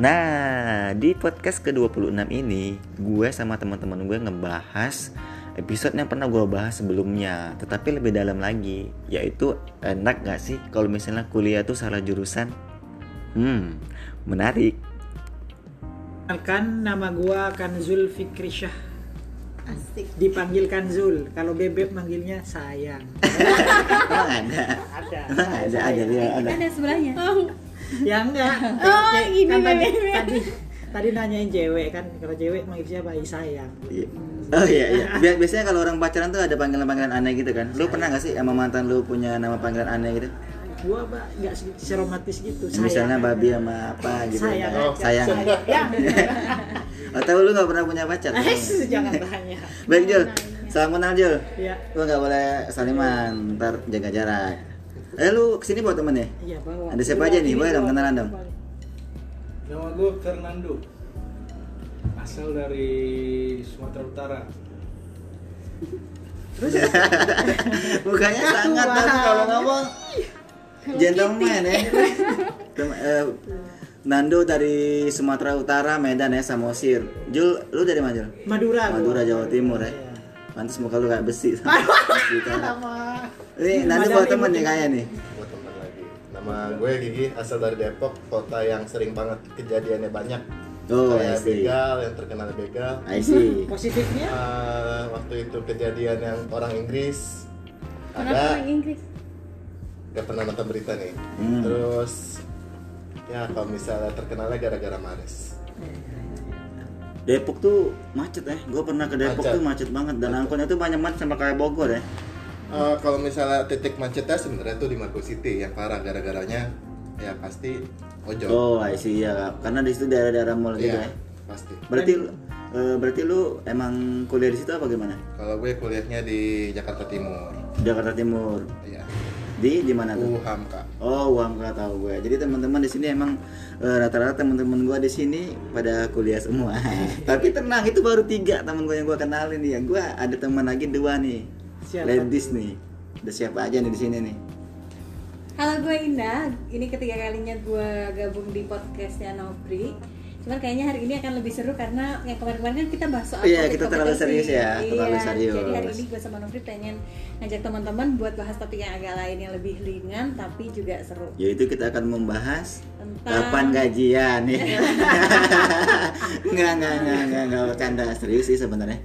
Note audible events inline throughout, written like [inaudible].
Nah, di podcast ke-26 ini, gue sama teman-teman gue ngebahas episode yang pernah gue bahas sebelumnya, tetapi lebih dalam lagi, yaitu enak gak sih kalau misalnya kuliah tuh salah jurusan? Hmm, menarik. Kenalkan nama gua Kanzul Fikri Syah. Asik. Dipanggil Kanzul. Kalau bebek manggilnya sayang. [laughs] Emang ada? Ada. Emang ada, ada, ada, ada. Ada sebelahnya. Ya enggak. Oh, Ya, gini kan tadi, tadi tadi nanyain cewek kan kalau cewek manggil siapa? Sayang. Iya. Oh iya iya. Bia- Biasanya kalau orang pacaran tuh ada panggilan-panggilan aneh gitu kan. Lu pernah gak sih sama mantan lu punya nama panggilan aneh gitu? Gua Pak enggak se- seromantis gitu. Sayang. Misalnya babi sama apa gitu. Sayang. Oh, sayang. Ya. [laughs] Atau lu gak pernah punya pacar? [laughs] Eh, jangan tanya. Baik Jul, salam kenal Jul. Iya. Lu gak boleh saliman, ntar jaga jarak. Eh lu ke sini bawa temen ya? Iya, bawa. Ada siapa aja nih? Boleh dong, kenalan dong. Nama gue Fernando Asal dari Sumatera Utara [laughs] [laughs] Mukanya sangat tapi kalau ngomong gentleman ya. [laughs] Tem- eh, Nando dari Sumatera Utara, Medan ya, Samosir. Jul, lu dari mana Jul? Madura. gua. Madura, Jawa Timur ya. Pantes muka lu kayak besi. [laughs] Ini Madani bawa temen nih mungkin. kayaknya nih. buat teman lagi nama gue Gigi asal dari Depok kota yang sering banget kejadiannya banyak Oh, I kayak see. begal yang terkenal begal I see. [laughs] Positifnya Eh, waktu itu kejadian yang orang Inggris Kenapa ada orang Inggris? gak pernah nonton berita nih Hmm. terus ya kalau misalnya terkenalnya gara-gara Mares Depok tuh macet ya. Gue pernah ke Depok Macet. tuh macet banget dan angkotnya tuh banyak banget sama kayak Bogor ya. Eh, kalau misalnya titik macetnya sebenarnya tuh di Margo City yang parah gara-garanya ya pasti ojol Oh, I see ya. Karena di situ daerah-daerah mall gitu Iya, ya. pasti Berarti eh, berarti lu emang kuliah di situ apa gimana? kalau gue kuliahnya di Jakarta Timur Jakarta Timur. Iya. Di di mana tuh? UHAMKA Oh, uang nggak tahu gue. Jadi teman-teman di sini emang eh, rata-rata teman-teman gue di sini pada kuliah semua. [laughs] Tapi tenang, itu baru tiga teman gue yang gue kenalin nih. Ya, gue ada teman lagi dua nih. Siapa? Ladies nih. Ada siapa aja nih di sini nih? Halo gue Indah, ini ketiga kalinya gue gabung di podcastnya Nopri Cuman kayaknya hari ini akan lebih seru karena yang kemarin-kemarin kan kita bahas soal Iya, topik kita terlalu serius ya, terlalu Iya, serius. Jadi hari ini gue sama Nopri pengen ngajak teman-teman buat bahas topik yang agak lain yang lebih ringan tapi juga seru Yaitu kita akan membahas Tentang kapan gajian ya. [laughs] Nggak, nggak, nggak, nggak, nggak bercanda serius sih sebenarnya.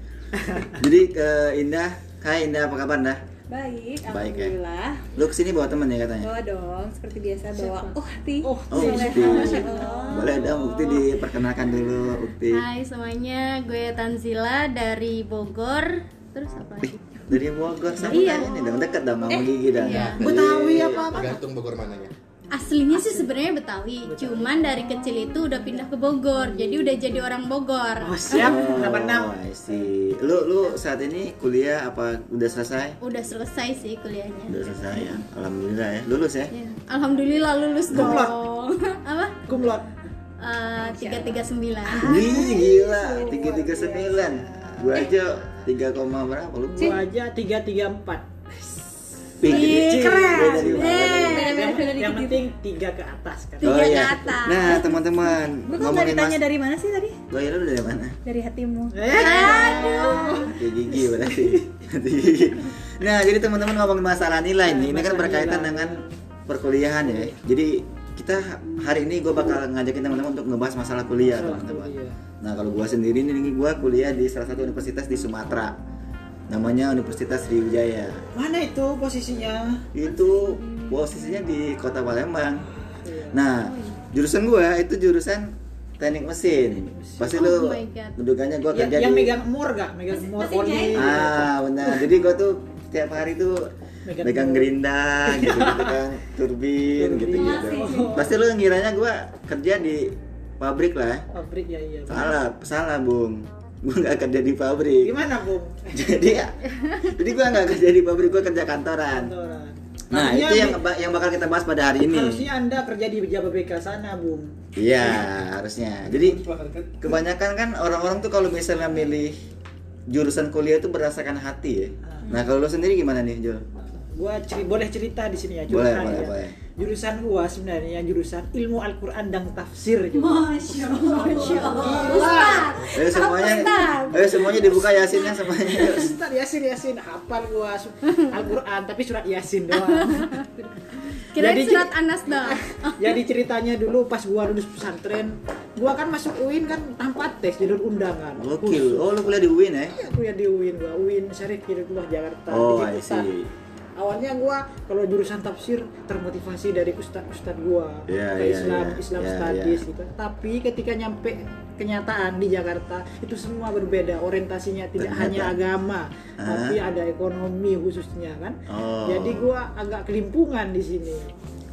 Jadi ke Indah, Hai Indah apa kabar Indah? Baik, Baik, ya. Alhamdulillah Lu ke sini bawa temen ya katanya? Bawa dong, seperti biasa bawa Ukti Oh, Oh, Soleha, Ukti. Allah. Boleh dong Ukti diperkenalkan dulu Ukti. Hai semuanya, gue Tanzila dari Bogor. Terus apa lagi? Dari Bogor sama Iya. ini dong dekat dong sama Gigi dah. iya. Betawi apa apa? tergantung Bogor mananya Aslinya sih sebenarnya Betawi, cuman dari kecil itu udah pindah ke Bogor, jadi udah jadi orang Bogor. Oh, siap. [laughs] Oh, Nama enam. I see. Lu lu saat ini kuliah apa udah selesai? Udah selesai sih kuliahnya. Udah selesai ya. Alhamdulillah ya. Lulus ya. Ya, Alhamdulillah lulus dong. [laughs] apa? Kumlot. Eh, Tiga tiga sembilan. Wih gila. Tiga tiga sembilan. Gua aja tiga koma berapa lu? Gua aja 334. Wih, Ih, keren. Yang, penting tiga ke atas kan. Tiga Oh, ke atas. Nah teman-teman kok nggak ditanya dari mana sih tadi? Gua kira lu dari mana? Dari hatimu Eh, Hati gigi berarti. Hati gigi. Nah, jadi teman-teman ngomongin masalah nilai nih. Ini kan berkaitan dengan perkuliahan ya. Jadi kita hari ini gue bakal ngajakin teman-teman untuk ngebahas masalah kuliah, teman-teman. Nah, kalau gua sendiri nih gua kuliah di salah satu universitas di Sumatera. Namanya Universitas Sriwijaya. Mana itu posisinya? Itu posisinya di Kota Palembang. Iya. Nah, jurusan gua itu jurusan teknik mesin. Pasti lu Oh my God. mendugannya gua Yang, kerja yang di megang mur gak? Megang mur oli. Ah benar. Jadi gua tuh setiap hari tuh Megang gerinda gitu, gitu kan, turbin Turbin. gitu gitu. Masih. Pasti lu ngiranya gua kerja di pabrik lah. Pabrik ya iya. Salah, salah bung. Gua nggak kerja di pabrik. Gimana, Bung? jadi ya, jadi gua nggak kerja di pabrik, gua kerja kantoran. Kantoran. Nah Harusnya itu yang yang bakal kita bahas pada hari ini. Harusnya Anda kerja di Jababeka sana, Bung. Iya harusnya. Jadi kebanyakan kan orang-orang tuh kalau misalnya milih jurusan kuliah itu berdasarkan hati ya. Nah kalau lu sendiri gimana nih Jul? Gua ceri boleh cerita di sini ya, Boleh boleh ya. boleh. Jurusan gua sebenarnya jurusan ilmu Al-Quran dan tafsir juga. Masya Allah. Masya Allah. Gila. Ayo semuanya, Ustaz. ayo semuanya dibuka yasinnya semuanya. Ustaz Yasin Yasin hafal gua Al-Quran tapi surat Yasin doang. Kirain Jadi, surat Anas dah. [laughs] Jadi ceritanya dulu pas gua lulus pesantren, gua kan masuk UIN kan tanpa tes jalur undangan. Gokil. Oh, lu kuliah di UIN ya? Iya, kuliah di UIN gua, UIN Syarif Hidayatullah Jakarta. Oh, di I see. Awalnya gua kalau jurusan tafsir termotivasi dari ustadz-ustadz gua Iya, ke iya, Islam, iya. Islam Iya, studies iya. gitu. Tapi ketika nyampe kenyataan di Jakarta itu semua berbeda, orientasinya tidak Ternyata. hanya agama, Ah. tapi ada ekonomi khususnya kan. Oh. Jadi gua agak kelimpungan di sini.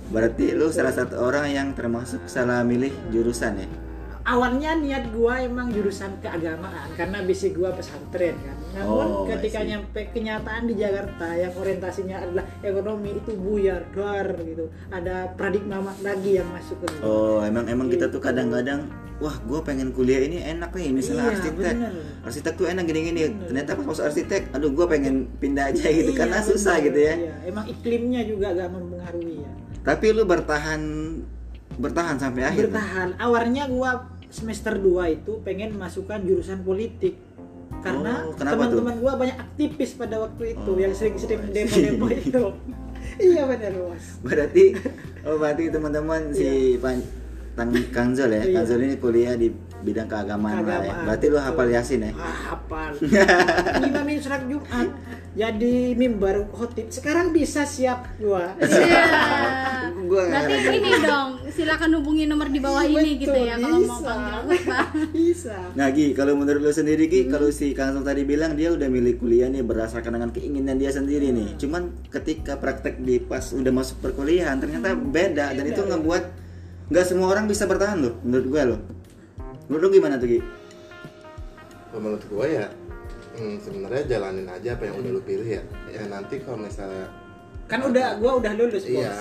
Berarti lu salah satu orang yang termasuk salah milih jurusan ya? awalnya niat gua emang jurusan keagamaan karena basic gua pesantren kan. Namun Oh, ketika nyampe kenyataan di Jakarta yang orientasinya adalah ekonomi itu buyar, dar gitu. Ada paradigma lagi yang masuk ke gua. Oh, emang emang kita tuh kadang-kadang wah gue pengen kuliah ini enak nih misalnya Iya, arsitek bener. arsitek tuh enak gini-gini ternyata pas masuk arsitek aduh gue pengen pindah aja gitu Iya, karena susah bener. gitu ya Iya, emang iklimnya juga agak mempengaruhi ya. tapi lu bertahan bertahan sampai akhir kan? Bertahan. Awalnya gua semester 2 itu pengen masukkan jurusan politik. Karena Oh, teman-teman gua banyak aktivis pada waktu itu Oh, yang sering-sering demo-demo [laughs] itu. iya benar, Bos. berarti oh berarti teman-teman si Pan Tang Kang Zul ya Iya. Kang Zul ini kuliah di bidang keagamaan, lah ya. Keagamaan, berarti lu betul. hafal yasin ya Ah, hafal. [laughs] Ngimamin surat Jumat jadi mimbar khotib. Sekarang bisa siap gua. Iya. [laughs] Gua Berarti ini dong, silakan hubungi nomor di bawah ini gitu Betul, ya kalau mau panggil bisa. Nah Gi, kalau menurut lu sendiri Gi, Hmm. kalau si Kang tadi bilang dia udah milih kuliah nih berdasarkan dengan keinginan dia sendiri Hmm. nih. Cuman ketika praktek di pas udah masuk perkuliahan ternyata Hmm. beda dan itu ngebuat nggak semua orang bisa bertahan loh menurut gue loh. Menurut lu gimana tuh Gi? Menurut gue ya hmm, sebenarnya jalanin aja apa yang udah lu pilih ya ya nanti kalau misalnya Kan udah gua udah lulus, Bos. iya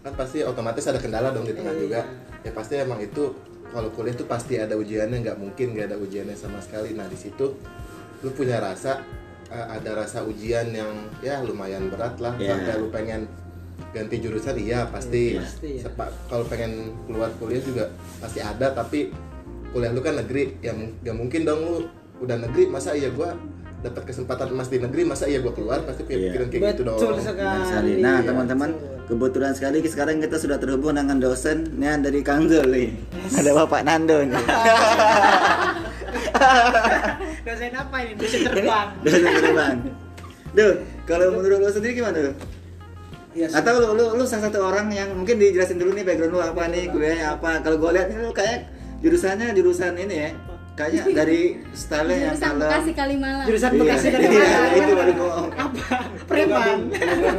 kan pasti otomatis ada kendala dong di tengah Iya. juga ya pasti emang itu kalau kuliah tuh pasti ada ujiannya nggak mungkin nggak ada ujiannya sama sekali nah di situ lu punya rasa eh, ada rasa ujian yang ya lumayan berat lah Iya. sampai lu pengen ganti jurusan iya pasti, Iya, pasti, ya. Kalau pengen keluar kuliah juga pasti ada tapi kuliah lu kan negeri ya mung- nggak mungkin dong lu udah negeri masa iya gua dapat kesempatan emas di negeri masa iya gua keluar pasti punya pikiran kayak gitu dong Betul Benar sekali. sekali. Nah Iya, teman-teman betul. kebetulan sekali sekarang kita sudah terhubung dengan dosennya dari Kang Zul nih. Ada Bapak Nando nih. [laughs] Dosen apa ini? Dosen terbang. dosen terbang. Duh, kalau menurut lu sendiri gimana tuh? Iya, Atau lu, lu, lu salah satu orang yang mungkin dijelasin dulu nih background lu apa nih, kuliahnya apa. Kalau gue lihat nih lu kayak jurusannya jurusan ini ya. Kayaknya dari style yang Jurusan kalau Bekasi Kalimalang. Jurusan Iya, Bekasi iya, mana? itu baru ngomong. Apa? Preman.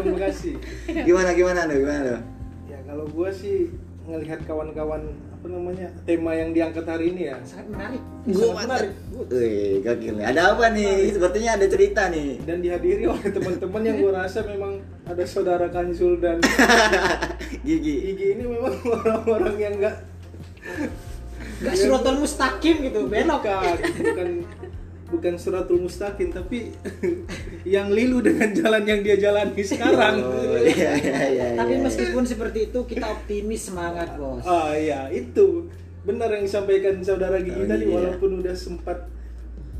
Bekasi. Gimana gimana tuh? Gimana tuh? Ya kalau gua sih ngelihat kawan-kawan apa namanya tema yang diangkat hari ini ya Sangat menarik. Gue Sangat menarik. Wih, gokil nih. Ada apa nih? Sepertinya ada cerita nih. dan dihadiri oleh teman-teman yang gua rasa memang ada saudara Kansul dan [laughs] Gigi. Igi ini memang [laughs] orang-orang yang enggak Gak suratul mustaqim gitu, belok bukan bukan bukan suratul mustaqim tapi [laughs] yang lilu dengan jalan yang dia jalani sekarang. Oh, iya iya iya. Tapi iya. meskipun seperti itu kita optimis semangat bos. Ah iya itu benar yang disampaikan saudara Gigi Oh, tadi iya. walaupun udah sempat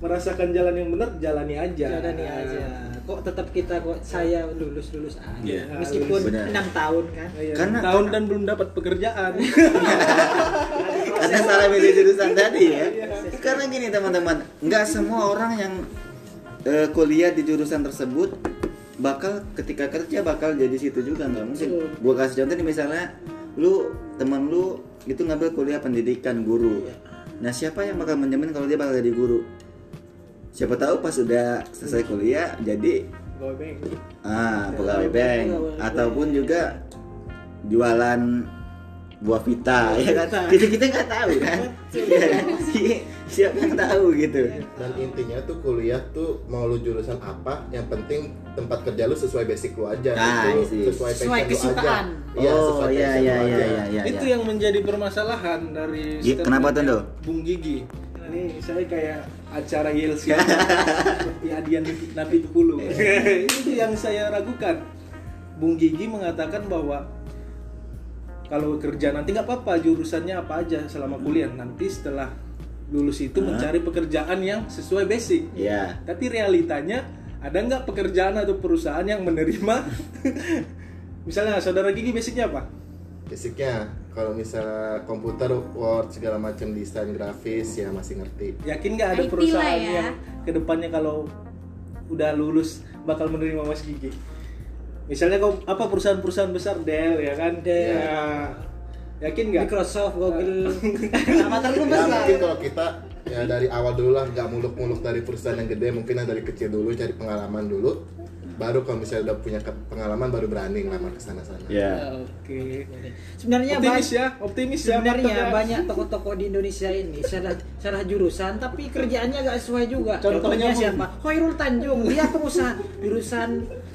merasakan jalan yang benar jalani aja. Jalani aja. Kok tetap kita kok saya lulus lulus aja. Iya, Meskipun enam tahun kan. Iya, Karena- tahun dan belum dapat pekerjaan. [laughs] Karena salah milih jurusan tadi ya. Karena gini teman-teman, nggak semua orang yang eh, kuliah di jurusan tersebut bakal ketika kerja bakal jadi situ juga nggak mungkin. Gua kasih contoh nih misalnya, lu teman lu itu ngambil kuliah pendidikan guru. Nah siapa yang bakal menjamin kalau dia bakal jadi guru? Siapa tahu pas sudah selesai kuliah jadi ah pegawai bank Pegawai bank. ataupun juga jualan buah vita ya kan kita kita nggak tahu kan Iya kan? Si- siapa yang tahu gitu dan intinya tuh kuliah tuh mau lu jurusan apa yang penting tempat kerja lu sesuai basic lu aja Ah, itu see. sesuai Sesuai kesukaan. aja iya oh sesuai iya iya iya aja. iya iya itu iya. yang menjadi permasalahan dari kenapa tuh? Bung Gigi. Ini saya kayak acara YLC seperti Adian Napi Pulu. [laughs] itu yang saya ragukan. Bung Gigi mengatakan bahwa kalau kerja nanti nggak apa-apa jurusannya apa aja selama kuliah. Nanti setelah lulus itu mencari pekerjaan yang sesuai basic. Ya tapi realitanya ada nggak pekerjaan atau perusahaan yang menerima? [laughs] Misalnya saudara Gigi basicnya apa? Basicnya kalau misalnya komputer word segala macam desain grafis ya masih ngerti yakin nggak ada IT perusahaan ya. yang ke depannya kalau udah lulus bakal menerima Mas Gigi misalnya kau apa perusahaan-perusahaan besar Dell ya kan Dell. Ya. yakin nggak Microsoft, Google, [laughs] Amatan lu ya besar. mungkin kalau kita ya dari awal dulu lah nggak muluk-muluk dari perusahaan yang gede mungkin yang dari kecil dulu cari pengalaman dulu baru kalau misalnya udah punya pengalaman baru berani ngelamar ke sana-sana ya oke Sebenarnya optimis banyak- ya optimis ya Sebenarnya ya. banyak tokoh-tokoh di Indonesia ini salah salah jurusan tapi kerjaannya gak sesuai juga. Contohnya, Bung? siapa? Hoirul Tanjung, dia pengusaha jurusan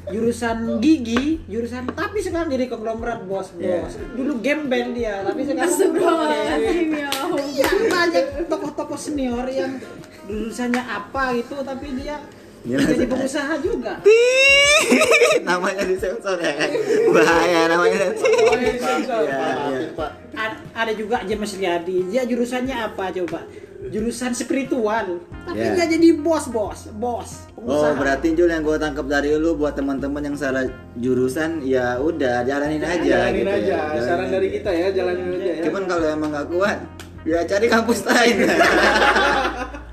jurusan gigi, jurusan tapi sekarang jadi konglomerat bos bos. Iya. Dulu gembel dia, tapi sekarang Astagfirullahaladzim ya. Iya, banyak tokoh-tokoh senior yang jurusannya apa gitu tapi Dia jadi langsung- pengusaha juga. namanya disensor ya kan bahaya namanya nanti Oh, iya, sensor. ya, ya. Ada juga James Riyadi, dia jurusannya apa coba? Jurusan spiritual, tapi Ya. dia jadi bos bos, bos. Oh pengusaha. berarti Jul yang gue tangkap dari lu buat teman-teman yang salah jurusan ya udah jalanin aja jalanin gitu aja ya. Jalanin saran dari aja. kita ya jalanin aja ya Cuman kalau emang gak kuat ya cari kampus lain. [laughs]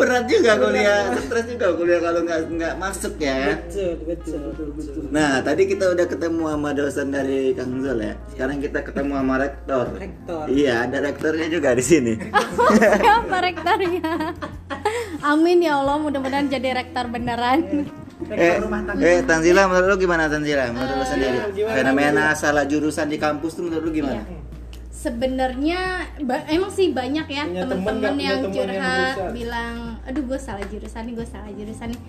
Berat juga kuliah, stres juga kuliah kalau nggak nggak masuk ya. Betul, betul, betul, betul. Nah tadi kita udah ketemu sama dosen dari Kang Zul ya. Sekarang kita ketemu sama rektor. Rektor. Iya ada rektornya juga di sini. [laughs] Siapa rektornya? Amin ya Allah, mudah-mudahan jadi rektor beneran. eh, eh Tanzila menurut lu gimana Tanzila? Menurut lu sendiri? gimana, Fenomena salah jurusan di kampus tuh menurut lu gimana? Sebenarnya ba- emang sih banyak ya teman-teman yang yang curhat berusaha? bilang, aduh gue salah jurusan nih, gue salah jurusan nih.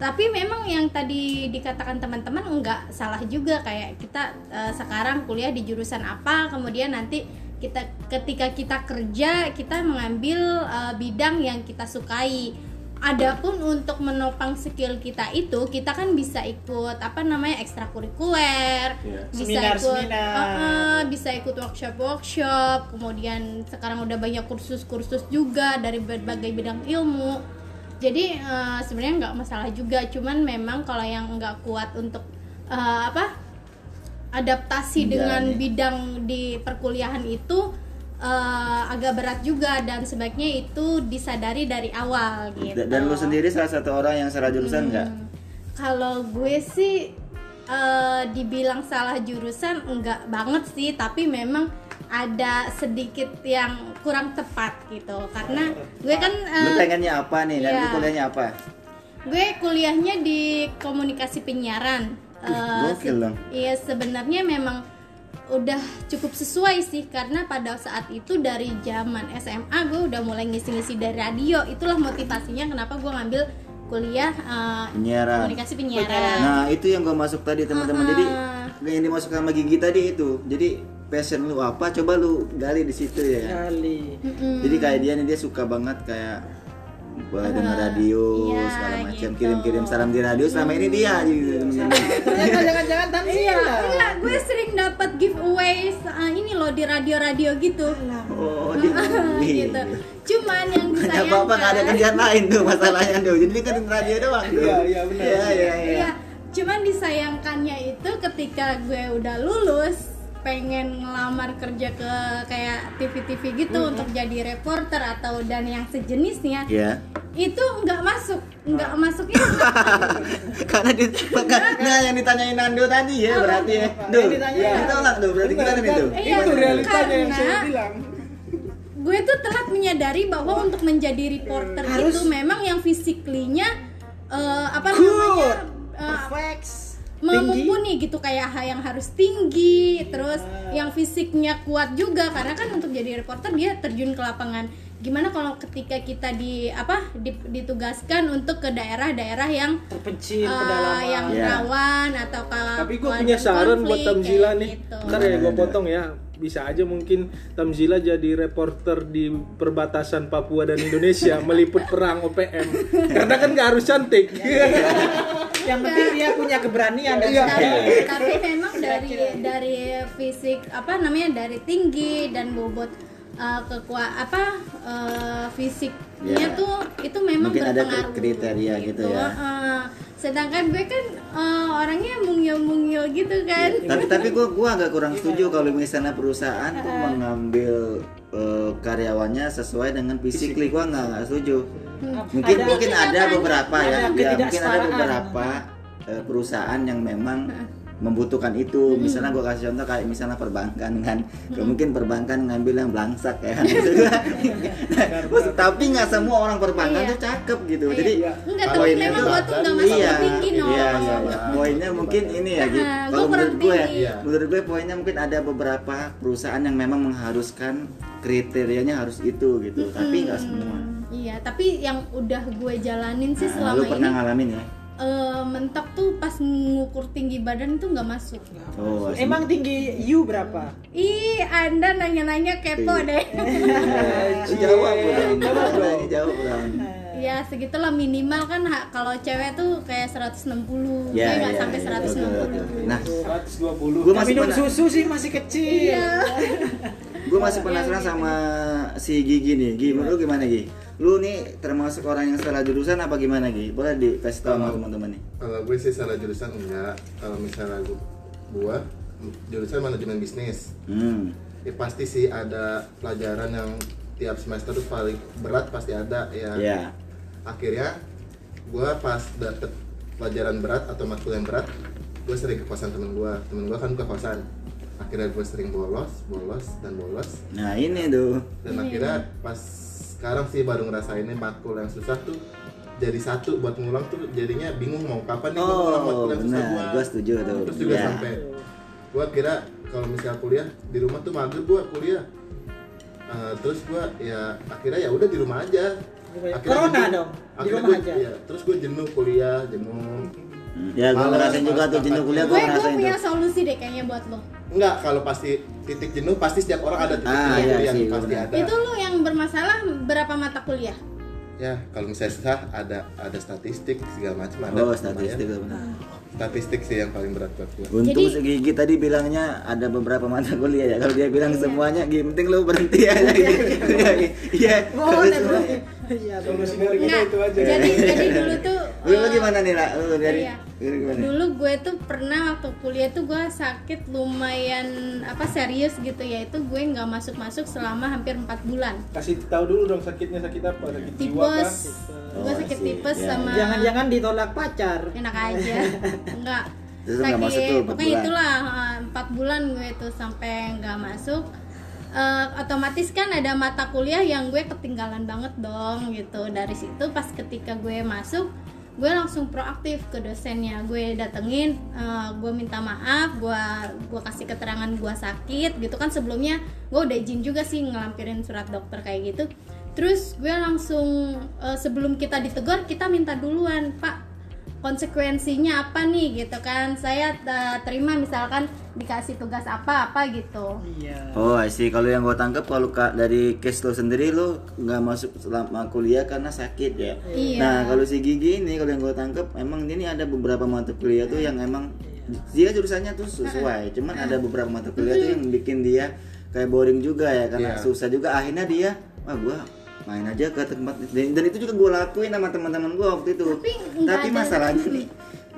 Tapi memang yang tadi dikatakan teman-teman enggak salah juga kayak kita eh, sekarang kuliah di jurusan apa, kemudian nanti kita ketika kita kerja kita mengambil eh, bidang yang kita sukai. Adapun untuk menopang skill kita itu kita kan bisa ikut apa namanya ekstrakurikuler, Iya. bisa Seminar, ikut seminar. uh, uh, bisa ikut workshop workshop kemudian sekarang udah banyak kursus-kursus juga dari berbagai bidang ilmu jadi uh, sebenarnya nggak masalah juga cuman memang kalau yang nggak kuat untuk uh, apa adaptasi dengan bidang di perkuliahan itu uh, agak berat juga dan sebaiknya itu disadari dari awal gitu Da- Dan lu sendiri salah satu orang yang salah jurusan nggak? Hmm. Kalau gue sih eh, dibilang salah jurusan enggak banget sih, tapi memang ada sedikit yang kurang tepat gitu. Karena gue kan eh, Lu pengennya apa nih? Dan lu iya. kuliahnya apa? gue kuliahnya di komunikasi penyiaran. Eh, gokil dong. Iya sebenarnya memang udah cukup sesuai sih karena pada saat itu dari zaman SMA gue udah mulai ngisi-ngisi dari radio itulah motivasinya kenapa gue ngambil kuliah eh, Penyiaran. komunikasi penyiaran Nah itu yang gue masuk tadi teman-teman. Jadi Ah. yang dimasuk sama Gigi tadi itu. Jadi passion lu apa? Coba lu gali di situ ya. Kali. Mm-mm. Jadi kayak dia nih dia suka banget kayak buat denger radio iya, segala macam gitu. kirim-kirim salam di radio selama ini dia gitu. Jangan jangan tansi Iya, enggak, gue sering dapat giveaway uh, ini loh di radio-radio gitu. Oh, [laughs] gitu. Cuman yang Gak disayangkan apa-apa nggak ada kerjaan lain tuh masalahnya tuh. Jadi kan radio doang tuh. Iya, iya, benar. Iya iya iya. Iya, cuman disayangkannya itu ketika gue udah lulus pengen ngelamar kerja ke kayak TV-TV gitu untuk jadi reporter atau dan yang sejenisnya Iya. itu nggak masuk nggak masuknya [laughs] Karena di nah, yang ditanyain Nando tadi ya berarti ya. Duh, ulang tuh berarti gimana kan? itu? Iya, itu realitanya yang saya karena- bilang gue tuh telat menyadari bahwa untuk menjadi reporter Harus- itu memang yang fisiklinya eh, apa namanya eh, Perfect. Mumpuni gitu kayak yang harus tinggi terus yang fisiknya kuat juga. Karena kan untuk jadi reporter dia terjun ke lapangan. Gimana kalau ketika kita di apa di- ditugaskan untuk ke daerah-daerah yang Terpencil pedalaman. yang Iya. rawan atau kalau tapi gue punya saran buat Tamzila nih. gitu. ntar ya gue potong ya bisa aja mungkin Tamzila jadi reporter di perbatasan Papua dan Indonesia [laughs] meliput perang OPM karena kan nggak harus cantik yang enggak. penting dia punya keberanian dan Iya. tapi, tapi memang dari dari fisik apa namanya dari tinggi dan bobot uh, kekuat apa uh, fisiknya Ya. tuh itu memang Mungkin ada berpengaruh kriteria gitu ya. Uh, sedangkan gue kan uh, orangnya mungil mungil gitu kan. Tapi tapi gua gua agak kurang setuju kalau misalnya perusahaan tuh mengambil eh, karyawannya sesuai dengan physically gua nggak nggak setuju. Mungkin Ada- mungkin ada beberapa ada ya, ya mungkin ada beberapa perusahaan yang memang membutuhkan itu. Misalnya gua kasih contoh kayak misalnya perbankan kan. Gak mungkin perbankan ngambil yang belangsak ya kan. Maksud gua, [laughs] nah, tapi nggak semua orang perbankan Iya. tuh cakep gitu. Jadi enggak memang tuh gue tuh nggak masuk iya, tinggi no iya, iya, iya. Poinnya mungkin ini ya, gitu. Kalau menurut gue, ya. Iya. menurut gue poinnya mungkin ada beberapa perusahaan yang memang mengharuskan kriterianya harus itu gitu, tapi nggak semua. iya tapi yang udah gue jalanin sih Nah, selama lu pernah ini ngalamin ya? Eh, mentok tuh pas ngukur tinggi badan itu nggak masuk. Oh, emang tinggi you berapa? Ih anda nanya-nanya kepo [laughs] Iya. deh. Jawab ini jawab ya segitulah minimal kan ha- kalau cewek tuh kayak 160 Ya, gue nggak ya, sampai ya, 160 oke, oke, oke. Nah, 120 gue Tapi masih minum susu sih masih kecil. Iya. Gue masih penasaran sama si Gigi nih. Gigi, menurut lu gimana Gigi? Lu nih termasuk orang yang salah jurusan apa gimana Gigi? Boleh dikasih tahu sama teman-teman nih. Kalau gue sih salah jurusan enggak. Kalau misalnya gue, gua jurusan manajemen bisnis, Hmm. ya pasti sih ada pelajaran yang tiap semester tuh paling berat pasti ada ya. Ya. Akhirnya gue pas dapet pelajaran berat atau matkul yang berat, gue sering ke kosan temen gue. Temen gue kan ke kosan. Akhirnya gue sering bolos, bolos dan bolos. Nah, ini tuh. Dan akhirnya pas sekarang sih baru ngerasainnya matkul yang susah tuh jadi satu buat ngulang tuh jadinya bingung mau kapan nih gua ngulang matkul Oh, yang susah gua. Gua setuju tuh. Terus juga Ya. sampai gua kira kalau misal kuliah di rumah tuh mager gua kuliah. Eh, terus gua ya akhirnya ya udah di rumah aja. Corona jenuh. dong, di Akhirnya rumah gua- aja. iya, terus gua jenuh kuliah, jenuh. Ya, gue ngerasain juga tuh jenuh kuliah gue gue gue ngerasain punya solusi deh kayaknya buat lo Enggak, kalau pasti titik jenuh pasti setiap orang ada titik Ah, jenuh iya yang sih, pasti ada. itu lo yang bermasalah berapa mata kuliah Ya, kalau misalnya susah ada ada statistik segala macam ada. Oh, statistik benar. Statistik sih yang paling berat buat gua. Untung Jadi- Gigi tadi bilangnya ada beberapa mata kuliah ya. Kalau dia bilang semuanya, Gigi penting lu berhenti aja. Gigi. Iya. Iya. Iya, Solusi dari kita Enggak, itu aja jadi jadi dulu tuh Lu, lu gimana nih, lah? Lu dari Iya. gimana? Dulu gue tuh pernah waktu kuliah tuh gue sakit lumayan apa serius gitu ya itu gue nggak masuk masuk selama hampir empat bulan. kasih tahu dulu dong sakitnya sakit apa sakit jiwa Tipes, Oh, gue sakit tipes Ya, sama jangan-jangan ditolak pacar enak aja, [laughs] enggak. Empat pokoknya itulah empat bulan gue tuh sampai nggak masuk. Eh, otomatis kan ada mata kuliah yang gue ketinggalan banget dong gitu dari situ pas ketika gue masuk gue langsung proaktif ke dosennya. Gue datengin eh, gue minta maaf gue gue kasih keterangan gue sakit gitu kan. Sebelumnya gue udah izin juga sih ngelampirin surat dokter kayak gitu. Terus gue langsung eh, sebelum kita ditegur kita minta duluan pak konsekuensinya apa nih gitu kan? Saya eh, terima misalkan dikasih tugas apa apa gitu. Iya. Oh, sih kalau yang gue tangkap kalau kak dari case lo sendiri lo nggak masuk selama kuliah karena sakit ya. Iya. Nah kalau si Gigi ini kalau yang gue tangkap emang ini ada beberapa mata kuliah tuh yang emang dia jurusannya tuh sesuai, cuman ada beberapa mata kuliah tuh yang bikin dia kayak boring juga ya karena Iya. susah juga. Akhirnya dia wah gue main aja ke tempat dan, dan itu juga gue lakuin sama teman-teman gue waktu itu. Tapi Tapi masalahnya nih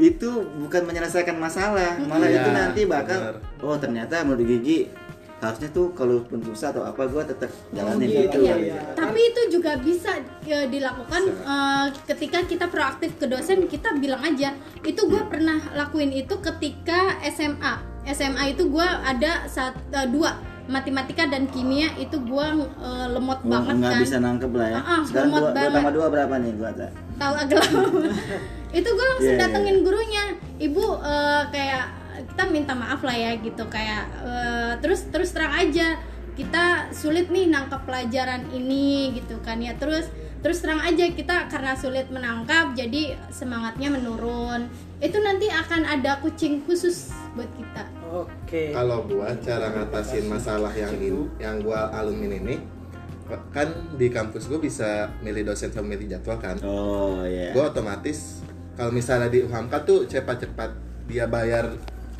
itu bukan menyelesaikan masalah, malah Iya, itu nanti bakal bener. oh ternyata menurut Gigi harusnya tuh kalau pun susah atau apa gue tetap jalanin gitu, gitu Iya, iya. tapi itu juga bisa ya, dilakukan eh, ketika kita proaktif ke dosen kita bilang aja itu gue pernah lakuin itu ketika SMA SMA itu gue ada saat eh, dua matematika dan kimia itu gue eh, lemot banget nggak kan bisa nangkep lah ya. Ah, ah, Sekarang lemot dua, dua banget. tambah dua berapa nih gua tak? tahu agak [laughs] itu gue langsung Iya, iya, datengin iya. gurunya ibu eh, kayak kita minta maaf lah ya gitu kayak eh, terus terus terang aja kita sulit nih nangkap pelajaran ini gitu kan ya terus terus terang aja kita karena sulit menangkap jadi semangatnya menurun itu nanti akan ada kucing khusus buat kita oke Kalau gua cara ngatasin masalah yang in, yang gua alamin ini kan di kampus gua bisa milih dosen sama milih jadwal kan. Oh iya. Gua otomatis kalau misalnya di UHAMKA tuh cepat-cepat dia bayar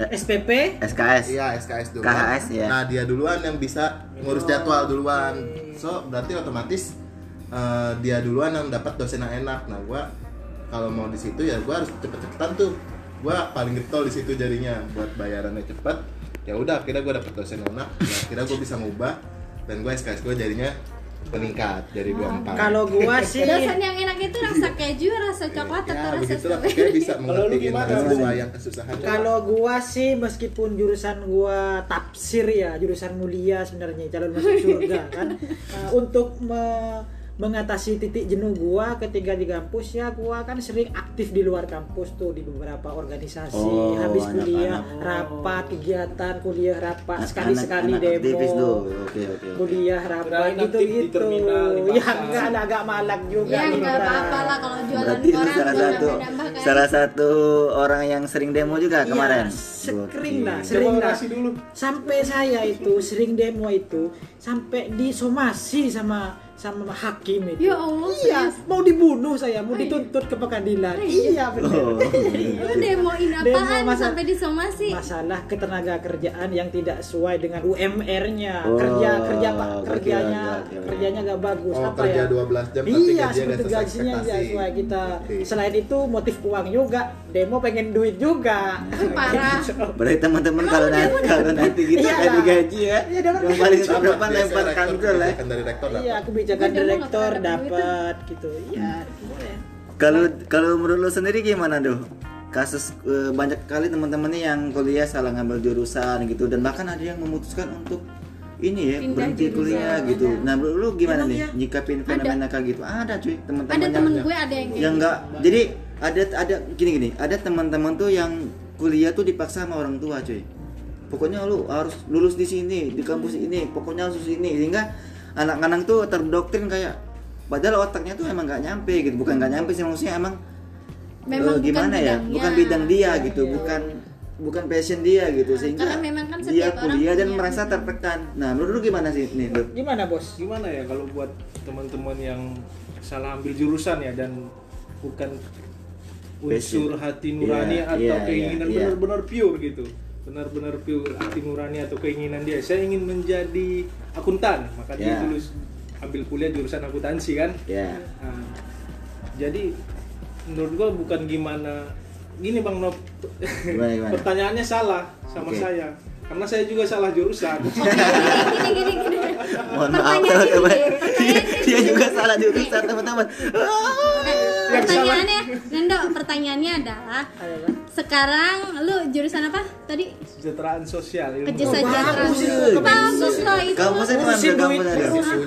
SPP SKS Iya SKS duluan. KHS, ya. Nah dia duluan yang bisa ngurus jadwal duluan. So berarti otomatis eh, dia duluan yang dapat dosen yang enak. Nah gua kalau mau di situ ya gua harus cepet-cepetan tuh. Gua paling getol di situ jadinya buat bayarannya cepet. Ya udah akhirnya gua dapet dosen yang enak. Ya, akhirnya gua bisa ngubah dan gua SKS gua jadinya meningkat jadi 24. kalau gua [laughs] sih dosen yang enak itu rasa keju rasa coklat atau ya rasa begitulah strawberry pokoknya bisa mengertiin gimana, mahasiswa yang kesusahan. Kalau gua sih meskipun jurusan gua tafsir ya, jurusan mulia sebenarnya calon masuk surga kan. [laughs] Nah, untuk me- mengatasi titik jenuh gua ketika di kampus ya gua kan sering aktif di luar kampus tuh di beberapa organisasi Oh, habis kuliah anak-anak. rapat kegiatan kuliah rapat Anak- sekali sekali anak aktivis tuh. demo Oke oke. oke. kuliah rapat gitu gitu ya enggak ada agak malak juga ya nih, nggak Bra. apa-apa lah kalau jualan Berarti koran salah tuh satu kan salah satu orang yang sering demo juga Iya, kemarin. sering Gokil. lah, sering lah. Sampai saya itu sering demo itu sampai disomasi sama sama hakim itu. ya Allah Iya, serius? mau dibunuh saya, mau dituntut ke pengadilan. Iya benar. Oh, [laughs] lu demoin Demo apaan masa- sampai disomasi Masalah ketenaga kerjaan yang tidak sesuai dengan UMR-nya. Oh, kerja kerja Pak, kerjanya gokil. kerjanya gak bagus. Oh, Apa kerja ya? 12 jam tapi Iya, gajinya seperti sesuai gajinya kita. Oke. Selain itu motif uang juga, demo pengen duit juga. parah [laughs] Berarti teman-teman kalau nanti kalau nanti kita Iya. gaji ya, Iya, dapat yang paling biasanya lempar kantor lah. kebijakan dari rektor dapat. Iya, kebijakan direktor dapet dapat gitu. Iya, boleh. Kalau kalau menurut lo sendiri gimana doh? Kasus eh, banyak kali teman-temannya yang kuliah salah ngambil jurusan gitu dan bahkan ada yang memutuskan untuk ini ya Pindah berhenti jurusan, kuliah gitu. ada. Nah, menurut lu gimana Emang nih iya? nyikapin fenomena kayak gitu? Ada cuy, teman-teman ada yang- temen gue ada yang yang gitu. enggak jadi ada ada gini gini ada teman-teman tuh yang kuliah tuh dipaksa sama orang tua cuy pokoknya lu harus lulus di sini di kampus ini pokoknya harus di sini sehingga anak-anak tuh terdoktrin kayak padahal otaknya tuh emang nggak nyampe gitu bukan nggak nyampe sih maksudnya emang Memang eh, bukan gimana ya bidangnya. bukan bidang dia Iya, gitu iya, bukan bukan passion dia gitu sehingga Karena memang kan dia setiap orang kuliah dan punya- merasa tertekan nah menurut lu gimana sih nih Dok? Gimana, Bos? gimana ya kalau buat teman-teman yang salah ambil jurusan ya dan bukan unsur hati nurani Iya, atau iya, keinginan iya, iya. benar-benar pure gitu benar-benar pure hati nurani atau keinginan dia. Saya ingin menjadi akuntan maka dia Iya. lulus ambil kuliah jurusan akuntansi kan? Ya. Nah, jadi menurut gua bukan gimana gini bang gimana? [laughs] pertanyaannya salah sama Oke. saya. Karena saya juga salah jurusan. Gini gini gini mohon maaf Pertanyaannya teman-teman. dia, dia juga salah jurusan teman-teman [laughs] Yang pertanyaannya Nando pertanyaannya adalah sekarang lu jurusan apa tadi kesejahteraan sosial ilmu kesejahteraan bagus itu, bagus loh itu kamu saya Ngurusin duit.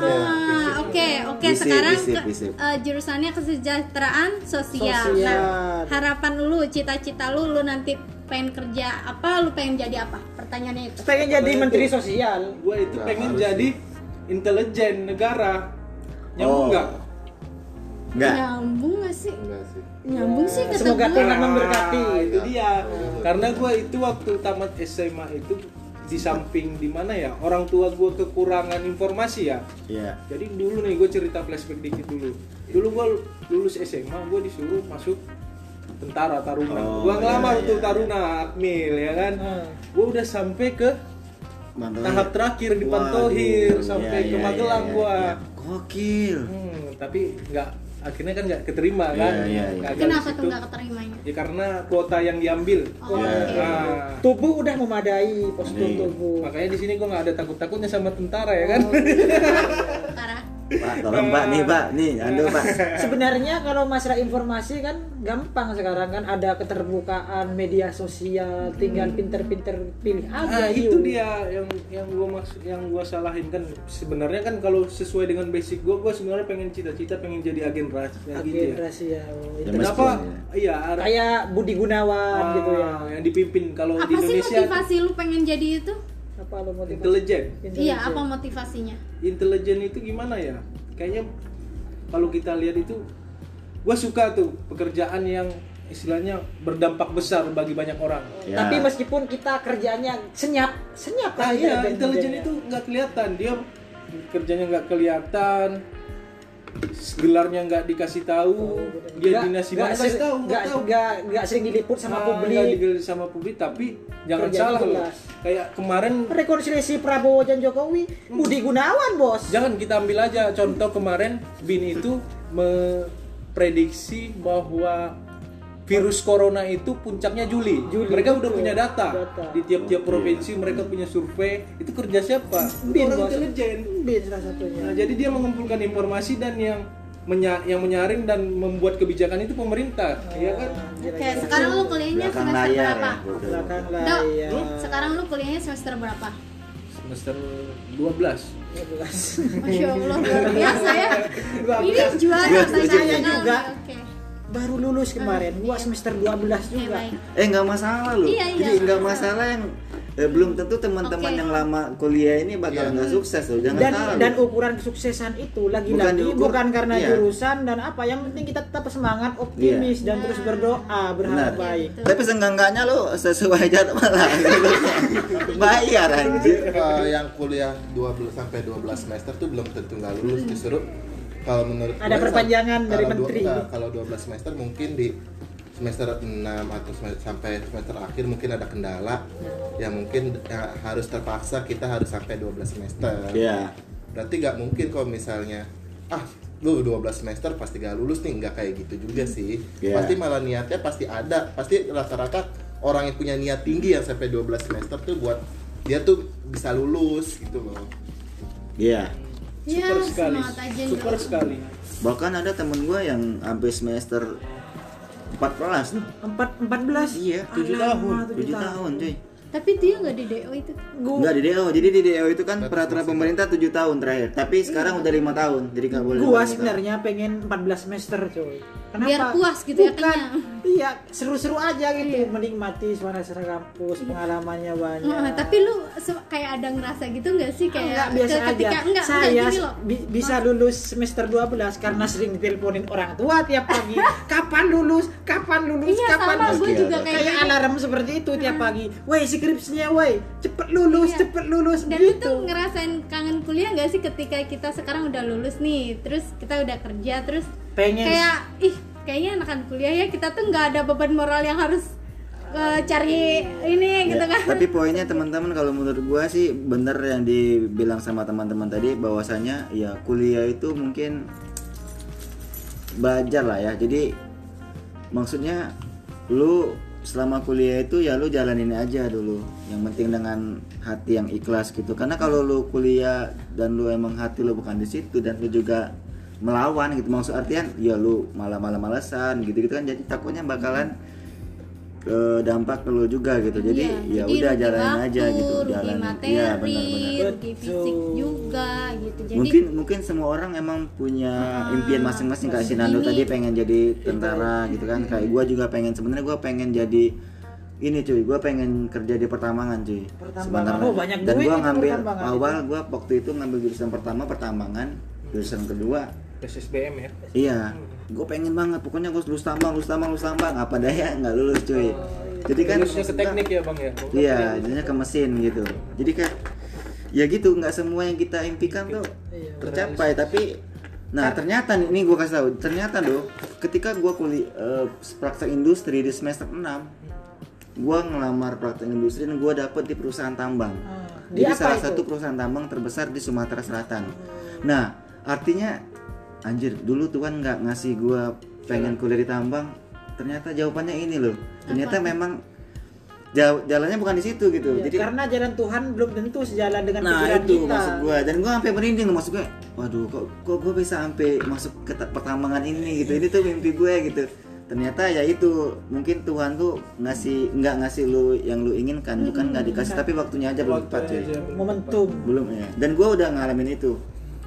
Ah, Oke oke sekarang ke- eh, jurusannya kesejahteraan sosial. Sosial. Nah, harapan lu, cita-cita lu, lu nanti pengen kerja apa? Lu pengen jadi apa? Pertanyaannya itu. Pengen jadi menteri sosial. gue itu pengen jadi intelijen negara nyambung Oh. nggak enggak Nyambung gak sih? Enggak sih. Nyambung sih kata Semoga gue. Tuhan memberkati. Nah, itu dia karena gue itu waktu tamat SMA itu di samping di mana ya orang tua gue kekurangan informasi ya Iya. jadi dulu nih gue cerita flashback dikit dulu dulu gue lulus SMA gue disuruh masuk tentara Taruna Oh, gue ngelamar iya, tuh iya, Taruna Akmil ya kan Hmm. gue udah sampai ke Mantap. tahap terakhir di Pantohir sampai iya, ke iya, Magelang iya, gua. iya. Gokil. Hmm, tapi nggak akhirnya kan nggak keterima Iya, kan? iya, iya. Gagal Kenapa tuh situ. gak keterimanya? Ya karena kuota yang diambil. Oh, Iya, oke. Nah, Tubuh udah memadai postur Nih. tubuh. makanya di sini gua nggak ada takut-takutnya sama tentara ya kan? Parah. [laughs] Pak, tolong Pak nih Pak, nih ando Pak. [laughs] Sebenarnya kalau masalah informasi kan gampang sekarang kan ada keterbukaan media sosial, tinggal pinter-pinter pilih aja. Nah, itu yuk. dia yang yang gua maksud yang gua salahin kan sebenarnya kan kalau sesuai dengan basic gua gua sebenarnya pengen cita-cita pengen jadi agen rahasia gitu Agen ya. rahasia. oh, Ya, itu. Kenapa? Meskipun, Iya, ada- Kayak Budi Gunawan Ah, gitu ya. yang dipimpin kalau di Apa sih Indonesia motivasi lu pengen jadi itu? Apa lo motivasi? intelijen. Iya, apa motivasinya? intelijen itu gimana ya kayaknya kalau kita lihat itu gue suka tuh pekerjaan yang istilahnya berdampak besar bagi banyak orang Ya. Tapi meskipun kita kerjanya senyap, senyap nah kan iya ya, intelijen itu nggak kelihatan dia kerjanya nggak kelihatan gelarnya nggak dikasih tahu dia Nggak- dinas di nggak mana tahu nggak nggak tahu. nggak nggak sering diliput sama Ah, nggak publik digali sama publik tapi jangan salah loh. kayak kemarin rekonsiliasi Prabowo dan Jokowi Budi Gunawan bos. Jangan kita ambil aja contoh kemarin bin itu memprediksi bahwa virus corona itu puncaknya Juli. Juli, mereka udah punya data. Data. di tiap-tiap provinsi mereka punya survei itu kerja siapa Bin, orang intelijen bin salah satunya nah, jadi dia mengumpulkan informasi dan yang menya- yang menyaring dan membuat kebijakan itu pemerintah ya kan Oke, sekarang lu kuliahnya belakang semester layar berapa? ya belakang Dok, layar sekarang lu kuliahnya semester berapa? semester 12 Masya Allah, luar [laughs] biasa ya. Ini juara Iya, saya juga. Oke. Baru lulus kemarin gua semester 12 Oke, juga. Eh nggak masalah loh. Iya, iya. Jadi nggak masalah yang eh, belum tentu teman-teman Oke. yang lama kuliah ini bakal Iya. nggak sukses loh. Jangan dan salah. dan loh. ukuran kesuksesan itu Bukan lagi-lagi diukur- bukan, karena iya. jurusan dan apa yang penting kita tetap semangat optimis dan terus berdoa berharap Benar. baik Betul. Tapi seenggak-enggaknya lo sesuai jadwal lah. [laughs] Bayar anjir. Eh, yang kuliah 12 sampai 12 semester tuh belum tentu nggak lulus justru kalau menurut Ada perpanjangan kalau dari dua- menteri. enggak, kalau 12 semester mungkin di semester 6 atau semester, sampai semester akhir mungkin ada kendala yang mungkin ya, harus terpaksa kita harus sampai 12 semester Iya. berarti nggak mungkin kalau misalnya ah lu 12 semester pasti gak lulus nih nggak kayak gitu juga sih Iya. pasti malah niatnya pasti ada pasti rata-rata orang yang punya niat tinggi yang sampai 12 semester tuh buat dia tuh bisa lulus gitu loh Iya. Ya, super sekali super sekali Bahkan ada temen gue yang sampai semester 14 loh. empat 14 Iya, 7 Alamak, tahun. tujuh 7 tahun, cuy. Tapi dia nggak di DO itu. Gua- Enggak di DO. Jadi di DO itu kan peraturan pemerintah 7 tahun terakhir. Tapi sekarang udah 5 tahun. Jadi nggak boleh. gua sebenarnya pengen 14 semester coy Kenapa? Biar puas gitu ya, Bukan. kenyang. Iya, seru-seru aja gitu menikmati suasana kampus, pengalamannya banyak. Nah, tapi lu kayak ada ngerasa gitu nggak sih kayak enggak biasa ke- ketika aja. enggak saya enggak gini loh. bi- bisa lulus semester 12 karena sering diteleponin orang tua tiap pagi. [laughs] Kapan lulus? Kapan lulus? Iya Kapan sama lulus? gue juga kayak Kayak gitu. alarm seperti itu tiap pagi. Woi, skripsinya woi, cepet lulus, Iya. cepet lulus Dan gitu. tuh ngerasain kangen kuliah nggak sih ketika kita sekarang udah lulus nih, terus kita udah kerja, terus Pengen kayak ih kayaknya enakan kuliah ya kita tuh nggak ada beban moral yang harus eh, cari ini Ya, gitu kan. Tapi poinnya teman-teman kalau menurut gua sih bener yang dibilang sama teman-teman tadi bahwasanya ya kuliah itu mungkin belajar lah ya. Jadi maksudnya lu selama kuliah itu ya lu jalanin aja dulu. Yang penting dengan hati yang ikhlas gitu. Karena kalau lu kuliah dan lu emang hati lu bukan di situ dan lu juga melawan gitu. Maksud artian ya lu malah malah malesan gitu gitu kan. Jadi takutnya bakalan eh, dampak ke lu juga gitu. Jadi Iya, ya jadi udah jalanin waktu, aja gitu jalan materi, iya benar-benar fisik juga gitu. Jadi mungkin mungkin semua orang emang punya impian masing-masing. Kayak si Nando ini- tadi pengen jadi tentara gitu kan. Kayak gua juga pengen sebenarnya gua pengen jadi ini cuy. Gua pengen kerja di pertambangan cuy. Pertambangan. Sebenarnya. Oh, banyak dan itu ngambil awal gua waktu itu ngambil jurusan pertama pertambangan. Jurusan kedua SSBM ya Iya, gue pengen banget. Pokoknya gue lulus tambang, lulus tambang, lulus tambang. Apa daya nggak lulus cuy. Jadi kan Lulusnya ke teknik ya bang ya Bang? Iya, jadinya ke mesin gitu. Jadi kayak ya gitu, nggak semua yang kita impikan tuh Iya, tercapai. Tapi nah ternyata nih, ini gue kasih tahu. Ternyata loh, ketika gue kuliah eh, praktek industri di semester 6 gue ngelamar praktek industri dan gue dapet di perusahaan tambang. Di Jadi salah itu? satu perusahaan tambang terbesar di Sumatera Selatan. Nah, artinya anjir dulu Tuhan nggak ngasih gua pengen kuliah di tambang. Ternyata jawabannya ini loh. Ternyata memang jaw- jalannya bukan di situ gitu. Iya, Jadi karena jalan Tuhan belum tentu sejalan dengan nah pikiran itu kita. maksud gua dan gua sampai merinding loh maksud gue. Waduh, kok kok gua bisa sampai masuk ke ta- pertambangan ini gitu. Ini tuh mimpi gue gitu. Ternyata ya itu mungkin Tuhan tuh ngasih nggak ngasih lu yang lu inginkan, bukan nggak dikasih tapi waktunya aja belum tepat cuy. aja. Momentum. belum ya dan gue udah ngalamin itu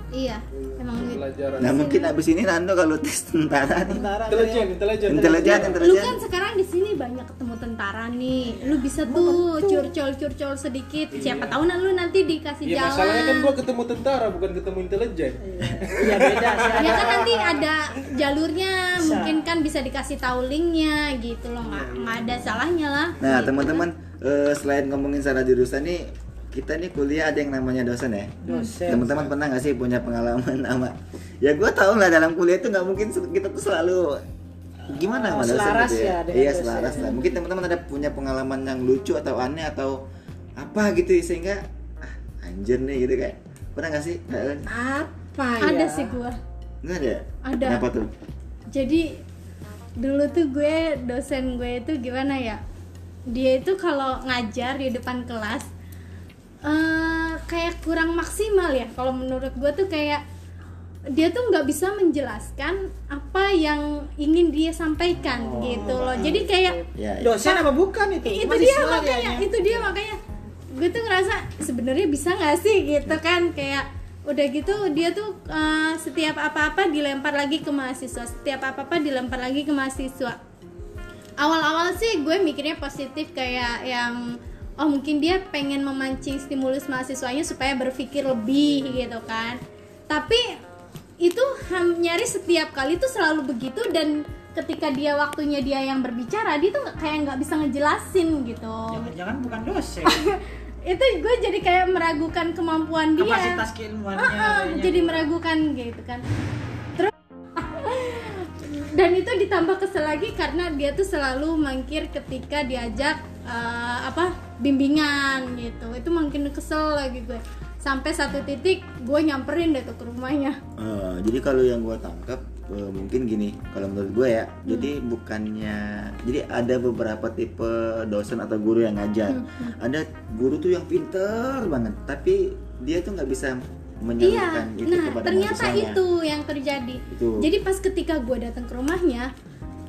iya, emang gitu. pelajaran nah mungkin abis ini Nando kalau tes tentara nih Tentara intelijen intelijen intelijen Lu kan sekarang di sini banyak ketemu tentara nih. Lu bisa tuh curcol-curcol sedikit. Siapa tahu nah lu nanti dikasih Iya jalan. masalahnya kan gua ketemu tentara bukan ketemu intelijen Iya beda sih. [laughs] ya kan nanti ada jalurnya Bisa. mungkin kan bisa dikasih tahu linknya gitu loh nggak nggak ada salahnya lah nah Gitu teman-teman eh, selain ngomongin salah jurusan nih kita nih kuliah ada yang namanya dosen ya? Dosen. teman-teman pernah nggak sih punya pengalaman sama? Ya gue tau lah dalam kuliah itu nggak mungkin kita tuh selalu gimana Oh, sama dosen selaras gitu ya? dengan iya dosen. selaras lah. Mungkin teman-teman ada punya pengalaman yang lucu atau aneh atau apa gitu sehingga ah, anjir nih gitu kayak. Pernah gak sih apa ya? ada sih gua. Nggak ada Ada. kenapa tuh? Jadi dulu tuh gue dosen gue itu gimana ya? Dia itu kalau ngajar di depan kelas eh kayak kurang maksimal ya. Kalau menurut gue tuh kayak dia tuh nggak bisa menjelaskan apa yang ingin dia sampaikan gitu loh. jadi kayak ya ya. dosen apa bukan itu? Itu Mahasiswa dia makanya. kayaknya. itu dia makanya. Gue tuh ngerasa sebenarnya bisa nggak sih? gitu kan. Kayak udah gitu dia tuh eh, setiap apa-apa dilempar lagi ke mahasiswa. Setiap apa-apa dilempar lagi ke mahasiswa. Awal-awal sih gue mikirnya positif kayak yang oh mungkin dia pengen memancing stimulus mahasiswanya supaya berpikir lebih gitu kan. Tapi itu nyaris setiap kali tuh selalu begitu dan ketika dia waktunya dia yang berbicara dia tuh kayak nggak bisa ngejelasin gitu. Jangan-jangan bukan dosen. [laughs] Itu gue jadi kayak meragukan kemampuan dia. Kapasitas keilmuannya ah, kayaknya. jadi meragukan gitu kan. Terus [laughs] dan itu ditambah kesel lagi karena dia tuh selalu mangkir ketika diajak eh, apa bimbingan gitu itu makin kesel lagi gue sampai satu titik gue nyamperin deh tuh ke rumahnya Eh, jadi kalau yang gue tangkap eh, mungkin gini kalau menurut gue ya Hmm. jadi bukannya jadi ada beberapa tipe dosen atau guru yang ngajar Hmm, ada guru tuh yang pinter banget tapi dia tuh nggak bisa iya menyalurkan itu nah kepada ternyata mahasiswanya. itu yang terjadi Itu. jadi pas ketika gue datang ke rumahnya